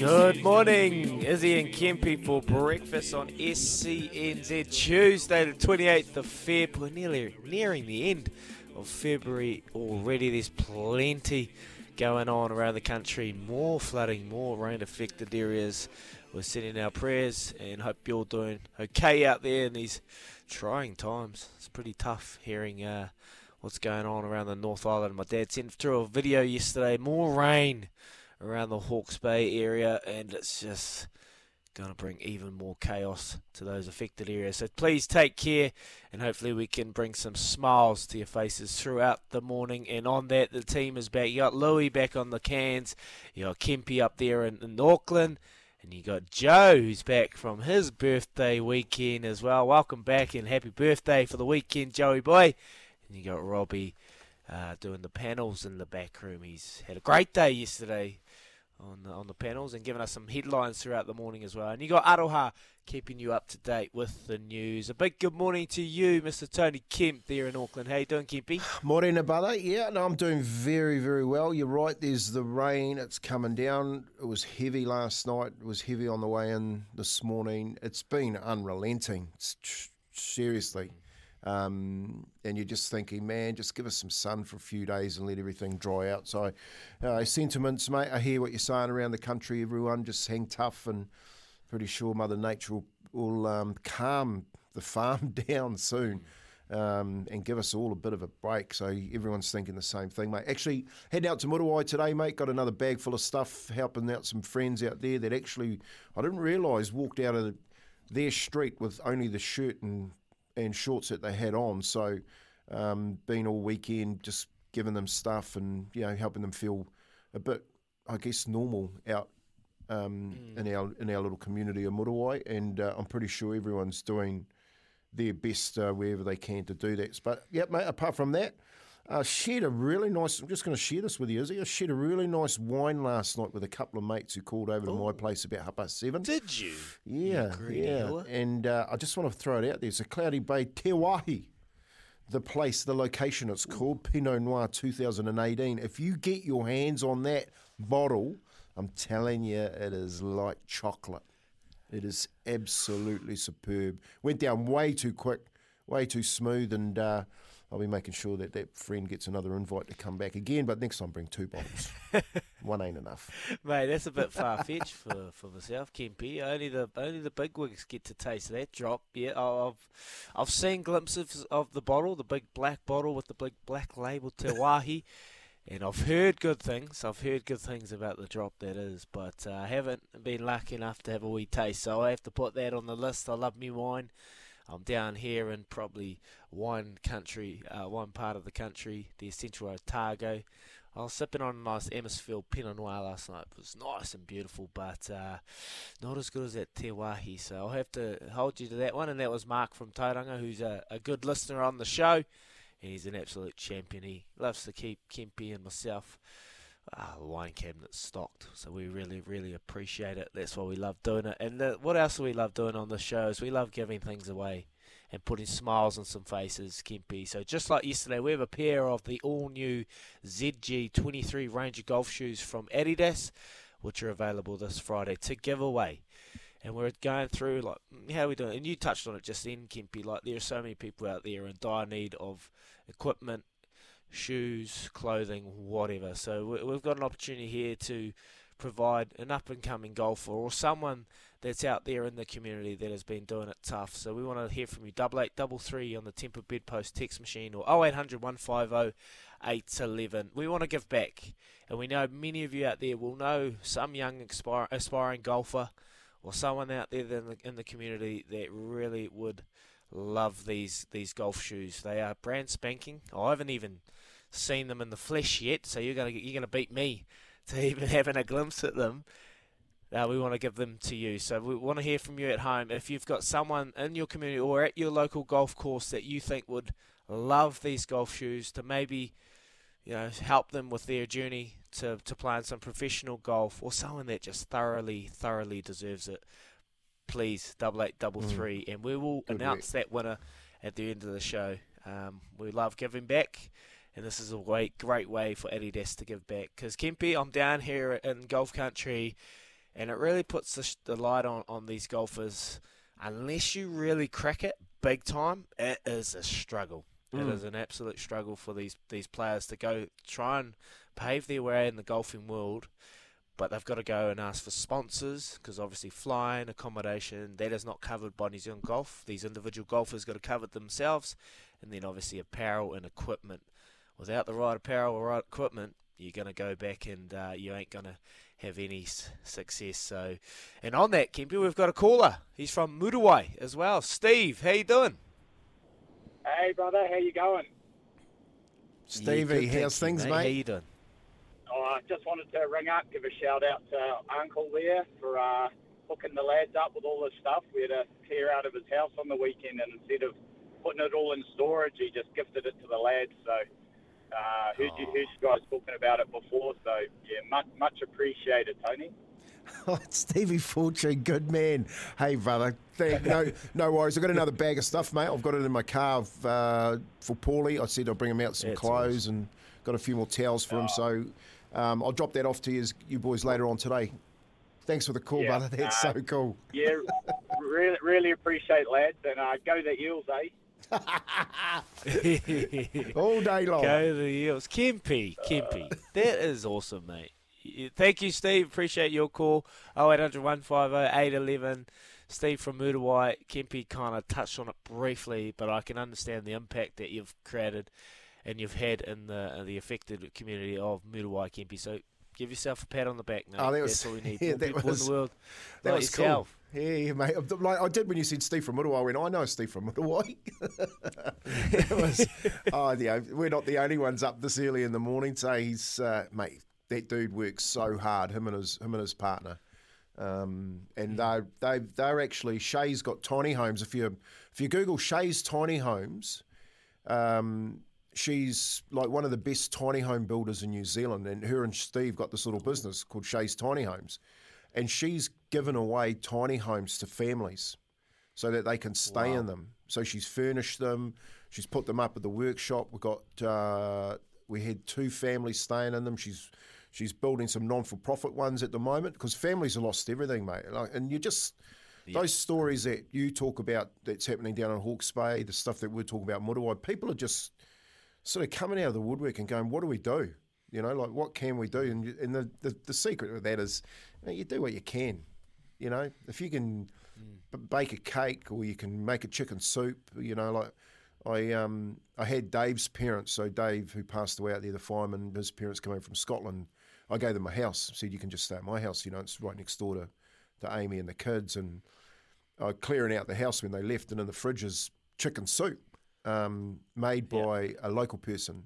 Good morning, Izzy and Kempy for breakfast on SENZ Tuesday, the 28th of Feb. We're nearly nearing the end of February already. There's plenty going on around the country, more flooding, more rain affected areas. We're sending our prayers and hope you're doing okay out there in these trying times. It's pretty tough hearing uh, what's going on around the North Island. My dad sent through a video yesterday, more rain around the Hawke's Bay area, and it's just going to bring even more chaos to those affected areas. So please take care, and hopefully we can bring some smiles to your faces throughout the morning. And on that, the team is back. You got Louis back on the cans. You got Kempy up there in, in Auckland. And you got Joe, who's back from his birthday weekend as well. Welcome back and happy birthday for the weekend, Joey boy. And you got Robbie uh, doing the panels in the back room. He's had a great day yesterday on the, on the panels and giving us some headlines throughout the morning as well. And you got Aroha keeping you up to date with the news. A big good morning to you, Mr. Tony Kemp there in Auckland. How you doing, Kempy? Morning, brother. Yeah, no, I'm doing very, very well. You're right. There's the rain. It's coming down. It was heavy last night. It was heavy on the way in this morning. It's been unrelenting. It's, seriously. Um, and you're just thinking, man, just give us some sun for a few days and let everything dry out. So, uh, sentiments, mate. I hear what you're saying around the country. Everyone just hang tough, and pretty sure Mother Nature will, will um, calm the farm down soon. Um, and give us all a bit of a break. So everyone's thinking the same thing, mate. Actually, heading out to Muriwai today, mate. Got another bag full of stuff, helping out some friends out there that actually I didn't realise walked out of their street with only the shirt and and shorts that they had on. So, um, been all weekend just giving them stuff and you know helping them feel a bit, I guess, normal out um, mm. in our in our little community of Muriwai. And uh, I'm pretty sure everyone's doing their best uh, wherever they can to do that. But yeah, mate. Apart from that. Uh, shared a really nice. I'm just going to share this with you, Izzy. I shared a really nice wine last night with a couple of mates who called over Ooh. to my place about half past seven. Did you? Yeah, you yeah. And uh, I just want to throw it out there. It's a Cloudy Bay Te Wahi, the place, the location. It's called Pinot Noir 2018. If you get your hands on that bottle, I'm telling you, it is like chocolate. It is absolutely superb. Went down way too quick, way too smooth, and. Uh, I'll be making sure that that friend gets another invite to come back again. But next time, bring two bottles. One ain't enough. Mate, that's a bit far fetched for, for myself, Kempy. Only the only the big wigs get to taste that drop. Yeah, I've I've seen glimpses of the bottle, the big black bottle with the big black label Te Wahi. and I've heard good things. I've heard good things about the drop that is, but uh, I haven't been lucky enough to have a wee taste. So I have to put that on the list. I love me wine. I'm down here in probably one country, uh, one part of the country, the Central Otago. I was sipping on a nice Amisfield Pinot Noir last night. It was nice and beautiful, but uh, not as good as that Te Wahi. So I'll have to hold you to that one. And that was Mark from Tauranga, who's a, a good listener on the show. He's an absolute champion. He loves to keep Kempy and myself uh, wine cabinet stocked. So we really, really appreciate it. That's why we love doing it. And the, what else do we love doing on the show is we love giving things away and putting smiles on some faces, Kempy. So just like yesterday, we have a pair of the all-new ZG23 Ranger golf shoes from Adidas, which are available this Friday to give away. And we're going through like how are we doing? And you touched on it just then, Kempy. Like there are so many people out there in dire need of equipment shoes, clothing, whatever. So we've got an opportunity here to provide an up and coming golfer or someone that's out there in the community that has been doing it tough. So we want to hear from you. Double eight double three on the Tempur Bedpost text machine or 0800 150 811. We want to give back, and we know many of you out there will know some young aspiring golfer or someone out there in the, in the community that really would love these these golf shoes. They are brand spanking. I haven't even seen them in the flesh yet, so you're gonna you're gonna beat me to even having a glimpse at them. Uh, we want to give them to you. So we want to hear from you at home. If you've got someone in your community or at your local golf course that you think would love these golf shoes to maybe you know help them with their journey to, to playing some professional golf or someone that just thoroughly thoroughly deserves it please double eight double mm. three and we will Good announce that winner at the end of the show um, we love giving back and this is a way, great way for Adidas to give back. Because Kempy, I'm down here in golf country, and it really puts the, the light on, on these golfers. Unless you really crack it big time, it is a struggle. Mm. It is an absolute struggle for these, these players to go try and pave their way in the golfing world but they've got to go and ask for sponsors because obviously flying, accommodation, that is not covered by New Zealand Golf. These individual golfers got to cover it themselves, and then obviously apparel and equipment. Without the right apparel or right equipment, you're going to go back and uh, you ain't going to have any success. So, and on that, Kempy, we've got a caller. He's from Muriwai as well. Steve, how you doing? Hey, brother, how you going? Stevie, yeah, how's things, mate? mate? How you doing? Oh, I just wanted to ring up, give a shout out to Uncle there for uh, hooking the lads up with all this stuff. We had a clear out of his house on the weekend, and instead of putting it all in storage, he just gifted it to the lads. So uh, heard, oh. you, heard you guys talking about it before. So yeah, much much appreciated, Tony. Oh, Stevie Fortune, good man. Hey, brother. Thank, no, no worries. I've got another bag of stuff, mate. I've got it in my car uh, for Paulie. I said I'll bring him out some clothes awesome. and got a few more towels for oh. him. So um, I'll drop that off to you, you boys later on today. Thanks for the call, yeah, brother. That's uh, so cool. Yeah, really, really appreciate it, lads. And uh, go the Eels, eh? All day long. Go the Eels. Kempy, Kempy. Uh. that is awesome, mate. Thank you, Steve. Appreciate your call. 0800 150 811. Steve from Muriwai. Kempy kind of touched on it briefly, but I can understand the impact that you've created and you've had in the the affected community of Muriwai Kempy. So give yourself a pat on the back, mate. Oh, that was, That's all we need. Yeah, people was, in the world. That was yourself. cool. Yeah, mate. Like I did when you said Steve from Muriwai. I went, I know Steve from was, oh, yeah, we're not the only ones up this early in the morning. So he's, uh, mate, that dude works so hard. Him and his him and his partner. Um, and mm. they they they're actually Shay's got tiny homes. If you if you Google Shay's tiny homes, um, she's like one of the best tiny home builders in New Zealand, and her and Steve got this little business called Shay's Tiny Homes, and she's given away tiny homes to families so that they can stay wow. in them. So she's furnished them, she's put them up at the workshop. We got uh, we had two families staying in them. She's she's building some non-for-profit ones at the moment because families have lost everything, mate. Like, and you just those stories that you talk about that's happening down in Hawke's Bay, the stuff that we're talking about Muriwai, people are just sort of coming out of the woodwork and going, what do we do? You know, like what can we do? And, and the, the, the secret of that is you, know, you, do what you can. You know, if you can mm. bake a cake or you can make a chicken soup, you know, like I um I had Dave's parents, so Dave who passed away out there, the fireman, his parents coming from Scotland. I gave them a house, said you can just stay at my house. You know, it's right next door to, to Amy and the kids, and I clearing out the house when they left, and in the fridge is chicken soup um, made by yeah. a local person,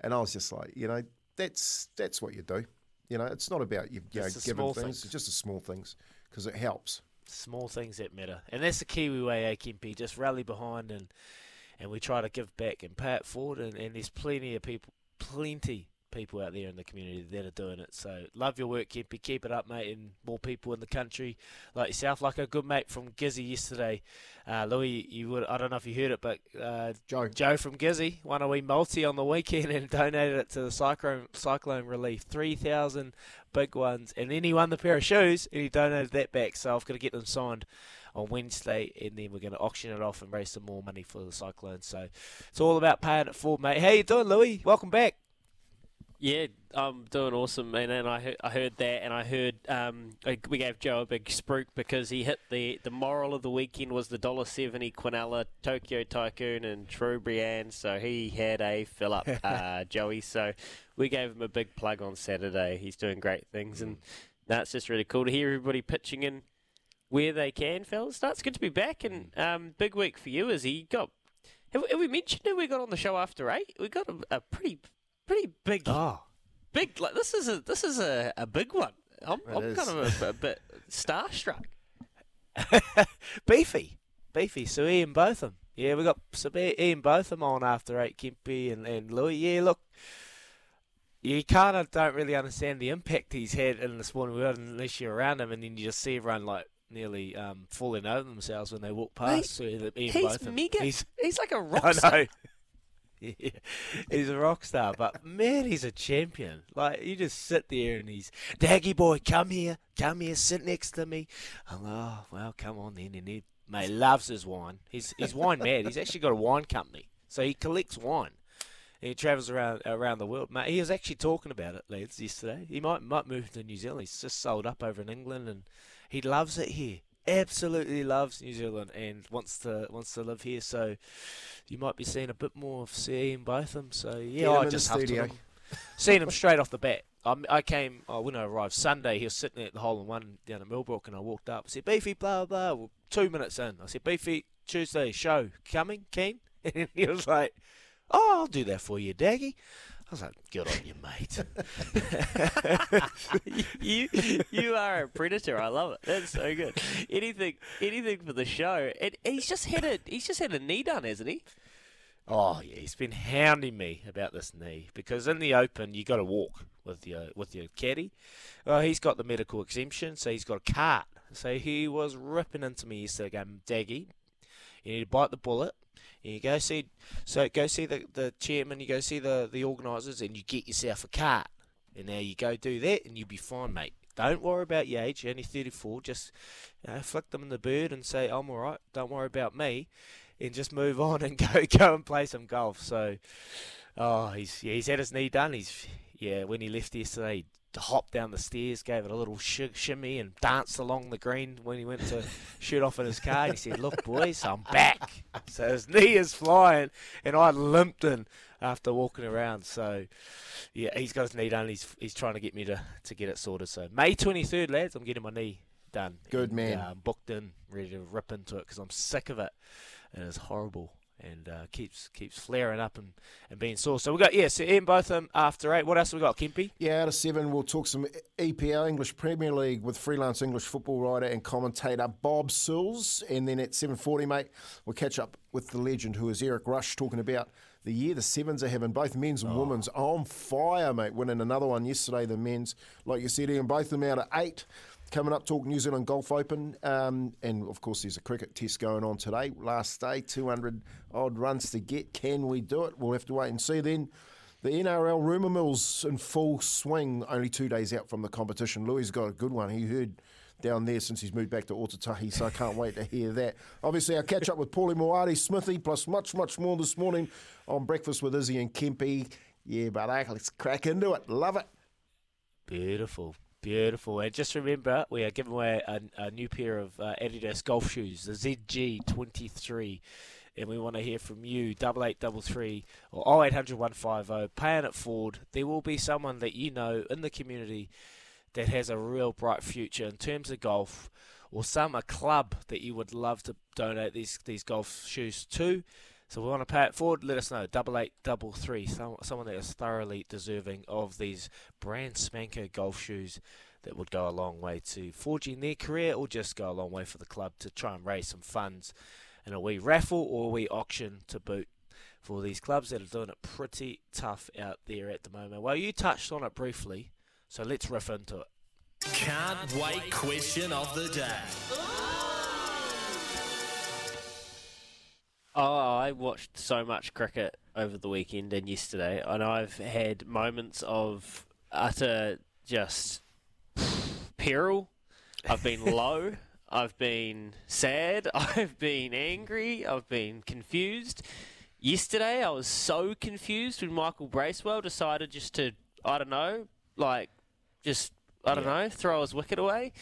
and I was just like, you know, that's that's what you do. You know, it's not about you, you know, giving things, things, it's just the small things because it helps. Small things that matter, and that's the Kiwi way, eh. Just rally behind and and we try to give back and pay it forward. And, and there's plenty of people, plenty people out there in the community that are doing it. So love your work, Kempy. Keep it up, mate, and more people in the country like yourself. Like a good mate from Gizzy yesterday, uh, Louis. You would I don't know if you heard it, but uh, Joe Joe from Gizzy won a wee multi on the weekend and donated it to the cyclone cyclone relief. Three thousand big ones, and then he won the pair of shoes and he donated that back. So I've got to get them signed on Wednesday, and then we're going to auction it off and raise some more money for the Cyclone. So it's all about paying it forward, mate. How you doing, Louis? Welcome back. Yeah, I'm doing awesome, man. And I heard, I heard that, and I heard um, we gave Joe a big spruik because he hit the the moral of the weekend was the dollar seventy Quinella Tokyo Tycoon and True Brienne, so he had a fill up, uh, Joey. So we gave him a big plug on Saturday. He's doing great things, and that's just really cool to hear everybody pitching in where they can, fellas. That's good to be back, and um, big week for you as he got. Have, have, we mentioned who we got on the show after eight? We got a, a pretty pretty big. Oh. Big. Like this is a this is a, a big one. I'm, I'm kind of a, a bit starstruck. Beefy, beefy. Sir Ian Botham. Yeah, we got Sir Ian Botham on after eight. Kempy and, and Louis. Yeah, look, you kind of don't really understand the impact he's had in the sporting world unless you're around him, and then you just see everyone like nearly um, falling over themselves when they walk past. He, so Ian he's Botham. mega. He's, he's like a rock. I know. He's a rock star, but man, he's a champion. Like you just sit there and he's Daggy boy, come here, come here, sit next to me. I'm like, oh well, come on then. And he mate loves his wine. He's he's wine mad. He's actually got a wine company, so he collects wine. And he travels around around the world. Mate, he was actually talking about it, lads, yesterday. He might might move to New Zealand. He's just sold up over in England, and he loves it here absolutely loves New Zealand and wants to wants to live here. So you might be seeing a bit more of seeing both of them. So yeah, I just studio. him. Seen him straight off the bat. I, I came oh, when I arrived Sunday. He was sitting at the hole in one down at Millbrook, and I walked up. I said, "Beefy, blah blah." Well, two minutes in, I said, "Beefy, Tuesday show coming, keen?" And he was like, "Oh, I'll do that for you, Daggy." I was like, "Good on you, mate." you you are a predator. I love it. That's so good. Anything anything for the show. And he's just had a he's just had a knee done, hasn't he? Oh yeah, he's been hounding me about this knee because in the open you got to walk with your with your caddy. Well, he's got the medical exemption, so he's got a cart. So he was ripping into me yesterday, going, "Daggy, you need to bite the bullet. And you go see, so go see the the chairman. You go see the the organisers, and you get yourself a cart. And now you go do that, and you'll be fine, mate. Don't worry about your age. You're only 34. Just you know, flick them in the bird and say, "I'm all right. Don't worry about me." and just move on and go go and play some golf. So, oh, he's yeah, he's had his knee done. He's yeah, when he left yesterday, hopped down the stairs, gave it a little sh- shimmy, and danced along the green when he went to shoot off in his car. And he said, "Look, boys, I'm back." So his knee is flying, and I limped in after walking around. So. Yeah, he's got his knee done. He's he's trying to get me to, to get it sorted. So May twenty third, lads, I'm getting my knee done. Good And, man. uh, I'm booked in, ready to rip into it because I'm sick of it. It is horrible and uh, keeps keeps flaring up and, and being sore. So we got yeah, so Ian Botham after eight. What else have we got, Kempy? Yeah, out of seven, we'll talk some EPL, English Premier League, with freelance English football writer and commentator Bob Sills. And then at 7.40, mate, we'll catch up with the legend who is Eric Rush, talking about the year the Sevens are having, both men's and women's, on fire, mate. Winning another one yesterday, the men's, like you said, Ian, both of them out of eight. Coming up, talk New Zealand Golf Open. Um, and of course, there's a cricket test going on today. Last day, 200 odd runs to get. Can we do it? We'll have to wait and see then. The NRL rumour mill's in full swing, only two days out from the competition. Louis got a good one. He heard down there since he's moved back to Otautahi, so I can't wait to hear that. Obviously, I'll catch up with Paulie Moati, Smithy, plus much, much more this morning on Breakfast with Izzy and Kempy. Yeah, but let's crack into it. Love it. Beautiful, beautiful. And just remember, we are giving away a, a new pair of uh, Adidas golf shoes, the ZG23. And we want to hear from you, double eight double three or oh eight hundred one five zero. Paying it forward. There will be someone that you know in the community that has a real bright future in terms of golf, or some a club that you would love to donate these these golf shoes to. So we want to pay it forward. Let us know. Double eight, double three. Some, someone that is thoroughly deserving of these brand spanker golf shoes that would go a long way to forging their career, or just go a long way for the club to try and raise some funds in a wee raffle or a wee auction to boot for these clubs that are doing it pretty tough out there at the moment. Well, you touched on it briefly, so let's riff into it. Can't wait question of the day. Oh, I watched so much cricket over the weekend and yesterday, and I've had moments of utter just peril. I've been low. I've been sad. I've been angry. I've been confused. Yesterday, I was so confused when Michael Bracewell decided just to, I don't know, like, just, I don't know, throw his wicket away.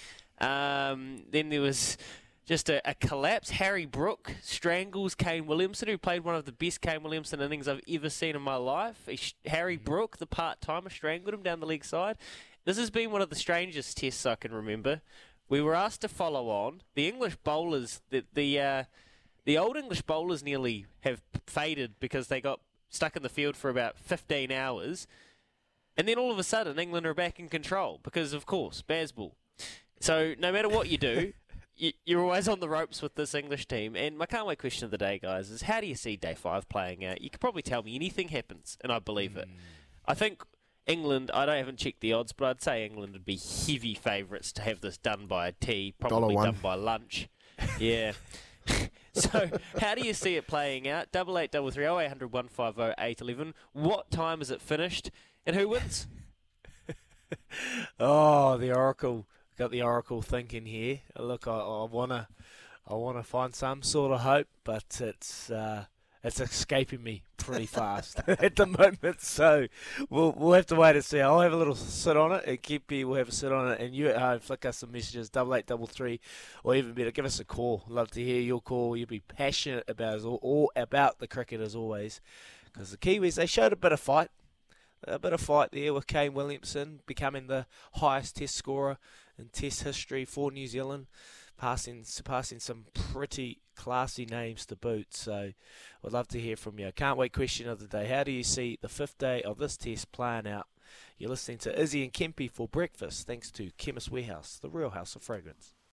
Um, then there was just a, a collapse. Harry Brook strangles Kane Williamson, who played one of the best Kane Williamson innings I've ever seen in my life. Sh- Harry Brook, the part timer, strangled him down the leg side. This has been one of the strangest tests I can remember. We were asked to follow on. The English bowlers, the the uh, the old English bowlers nearly have faded because they got stuck in the field for about 15 hours. And then all of a sudden, England are back in control because, of course, Bazball. So no matter what you do, you, you're always on the ropes with this English team. And my can't wait question of the day, guys, is how do you see day five playing out? You could probably tell me anything happens, and I believe it. Hmm. I think England, I don't haven't checked the odds, but I'd say England would be heavy favourites to have this done by a tea, probably done by lunch. Yeah. so, how do you see it playing out? Double eight, double three, oh eight hundred one five oh eight eleven. What time is it finished, and who wins? Oh, the Oracle got the Oracle thinking here. Look, I, I wanna, I wanna find some sort of hope, but it's uh, it's escaping me pretty fast at the moment. So we'll we'll have to wait and see. I'll have a little sit on it, and Kippy will have a sit on it, and you at home flick us some messages, double eight double three, or even better, give us a call. Love to hear your call. You'll be passionate about us all, all about the cricket as always, because the Kiwis they showed a bit of fight a bit of fight there with Kane Williamson becoming the highest Test scorer in Test history for New Zealand, passing surpassing some pretty classy names to boot. So, I'd love to hear from you. Can't wait. Question of the day: How do you see the fifth day of this Test playing out? You're listening to Izzy and Kempy for breakfast, thanks to Chemist Warehouse, the real house of fragrance.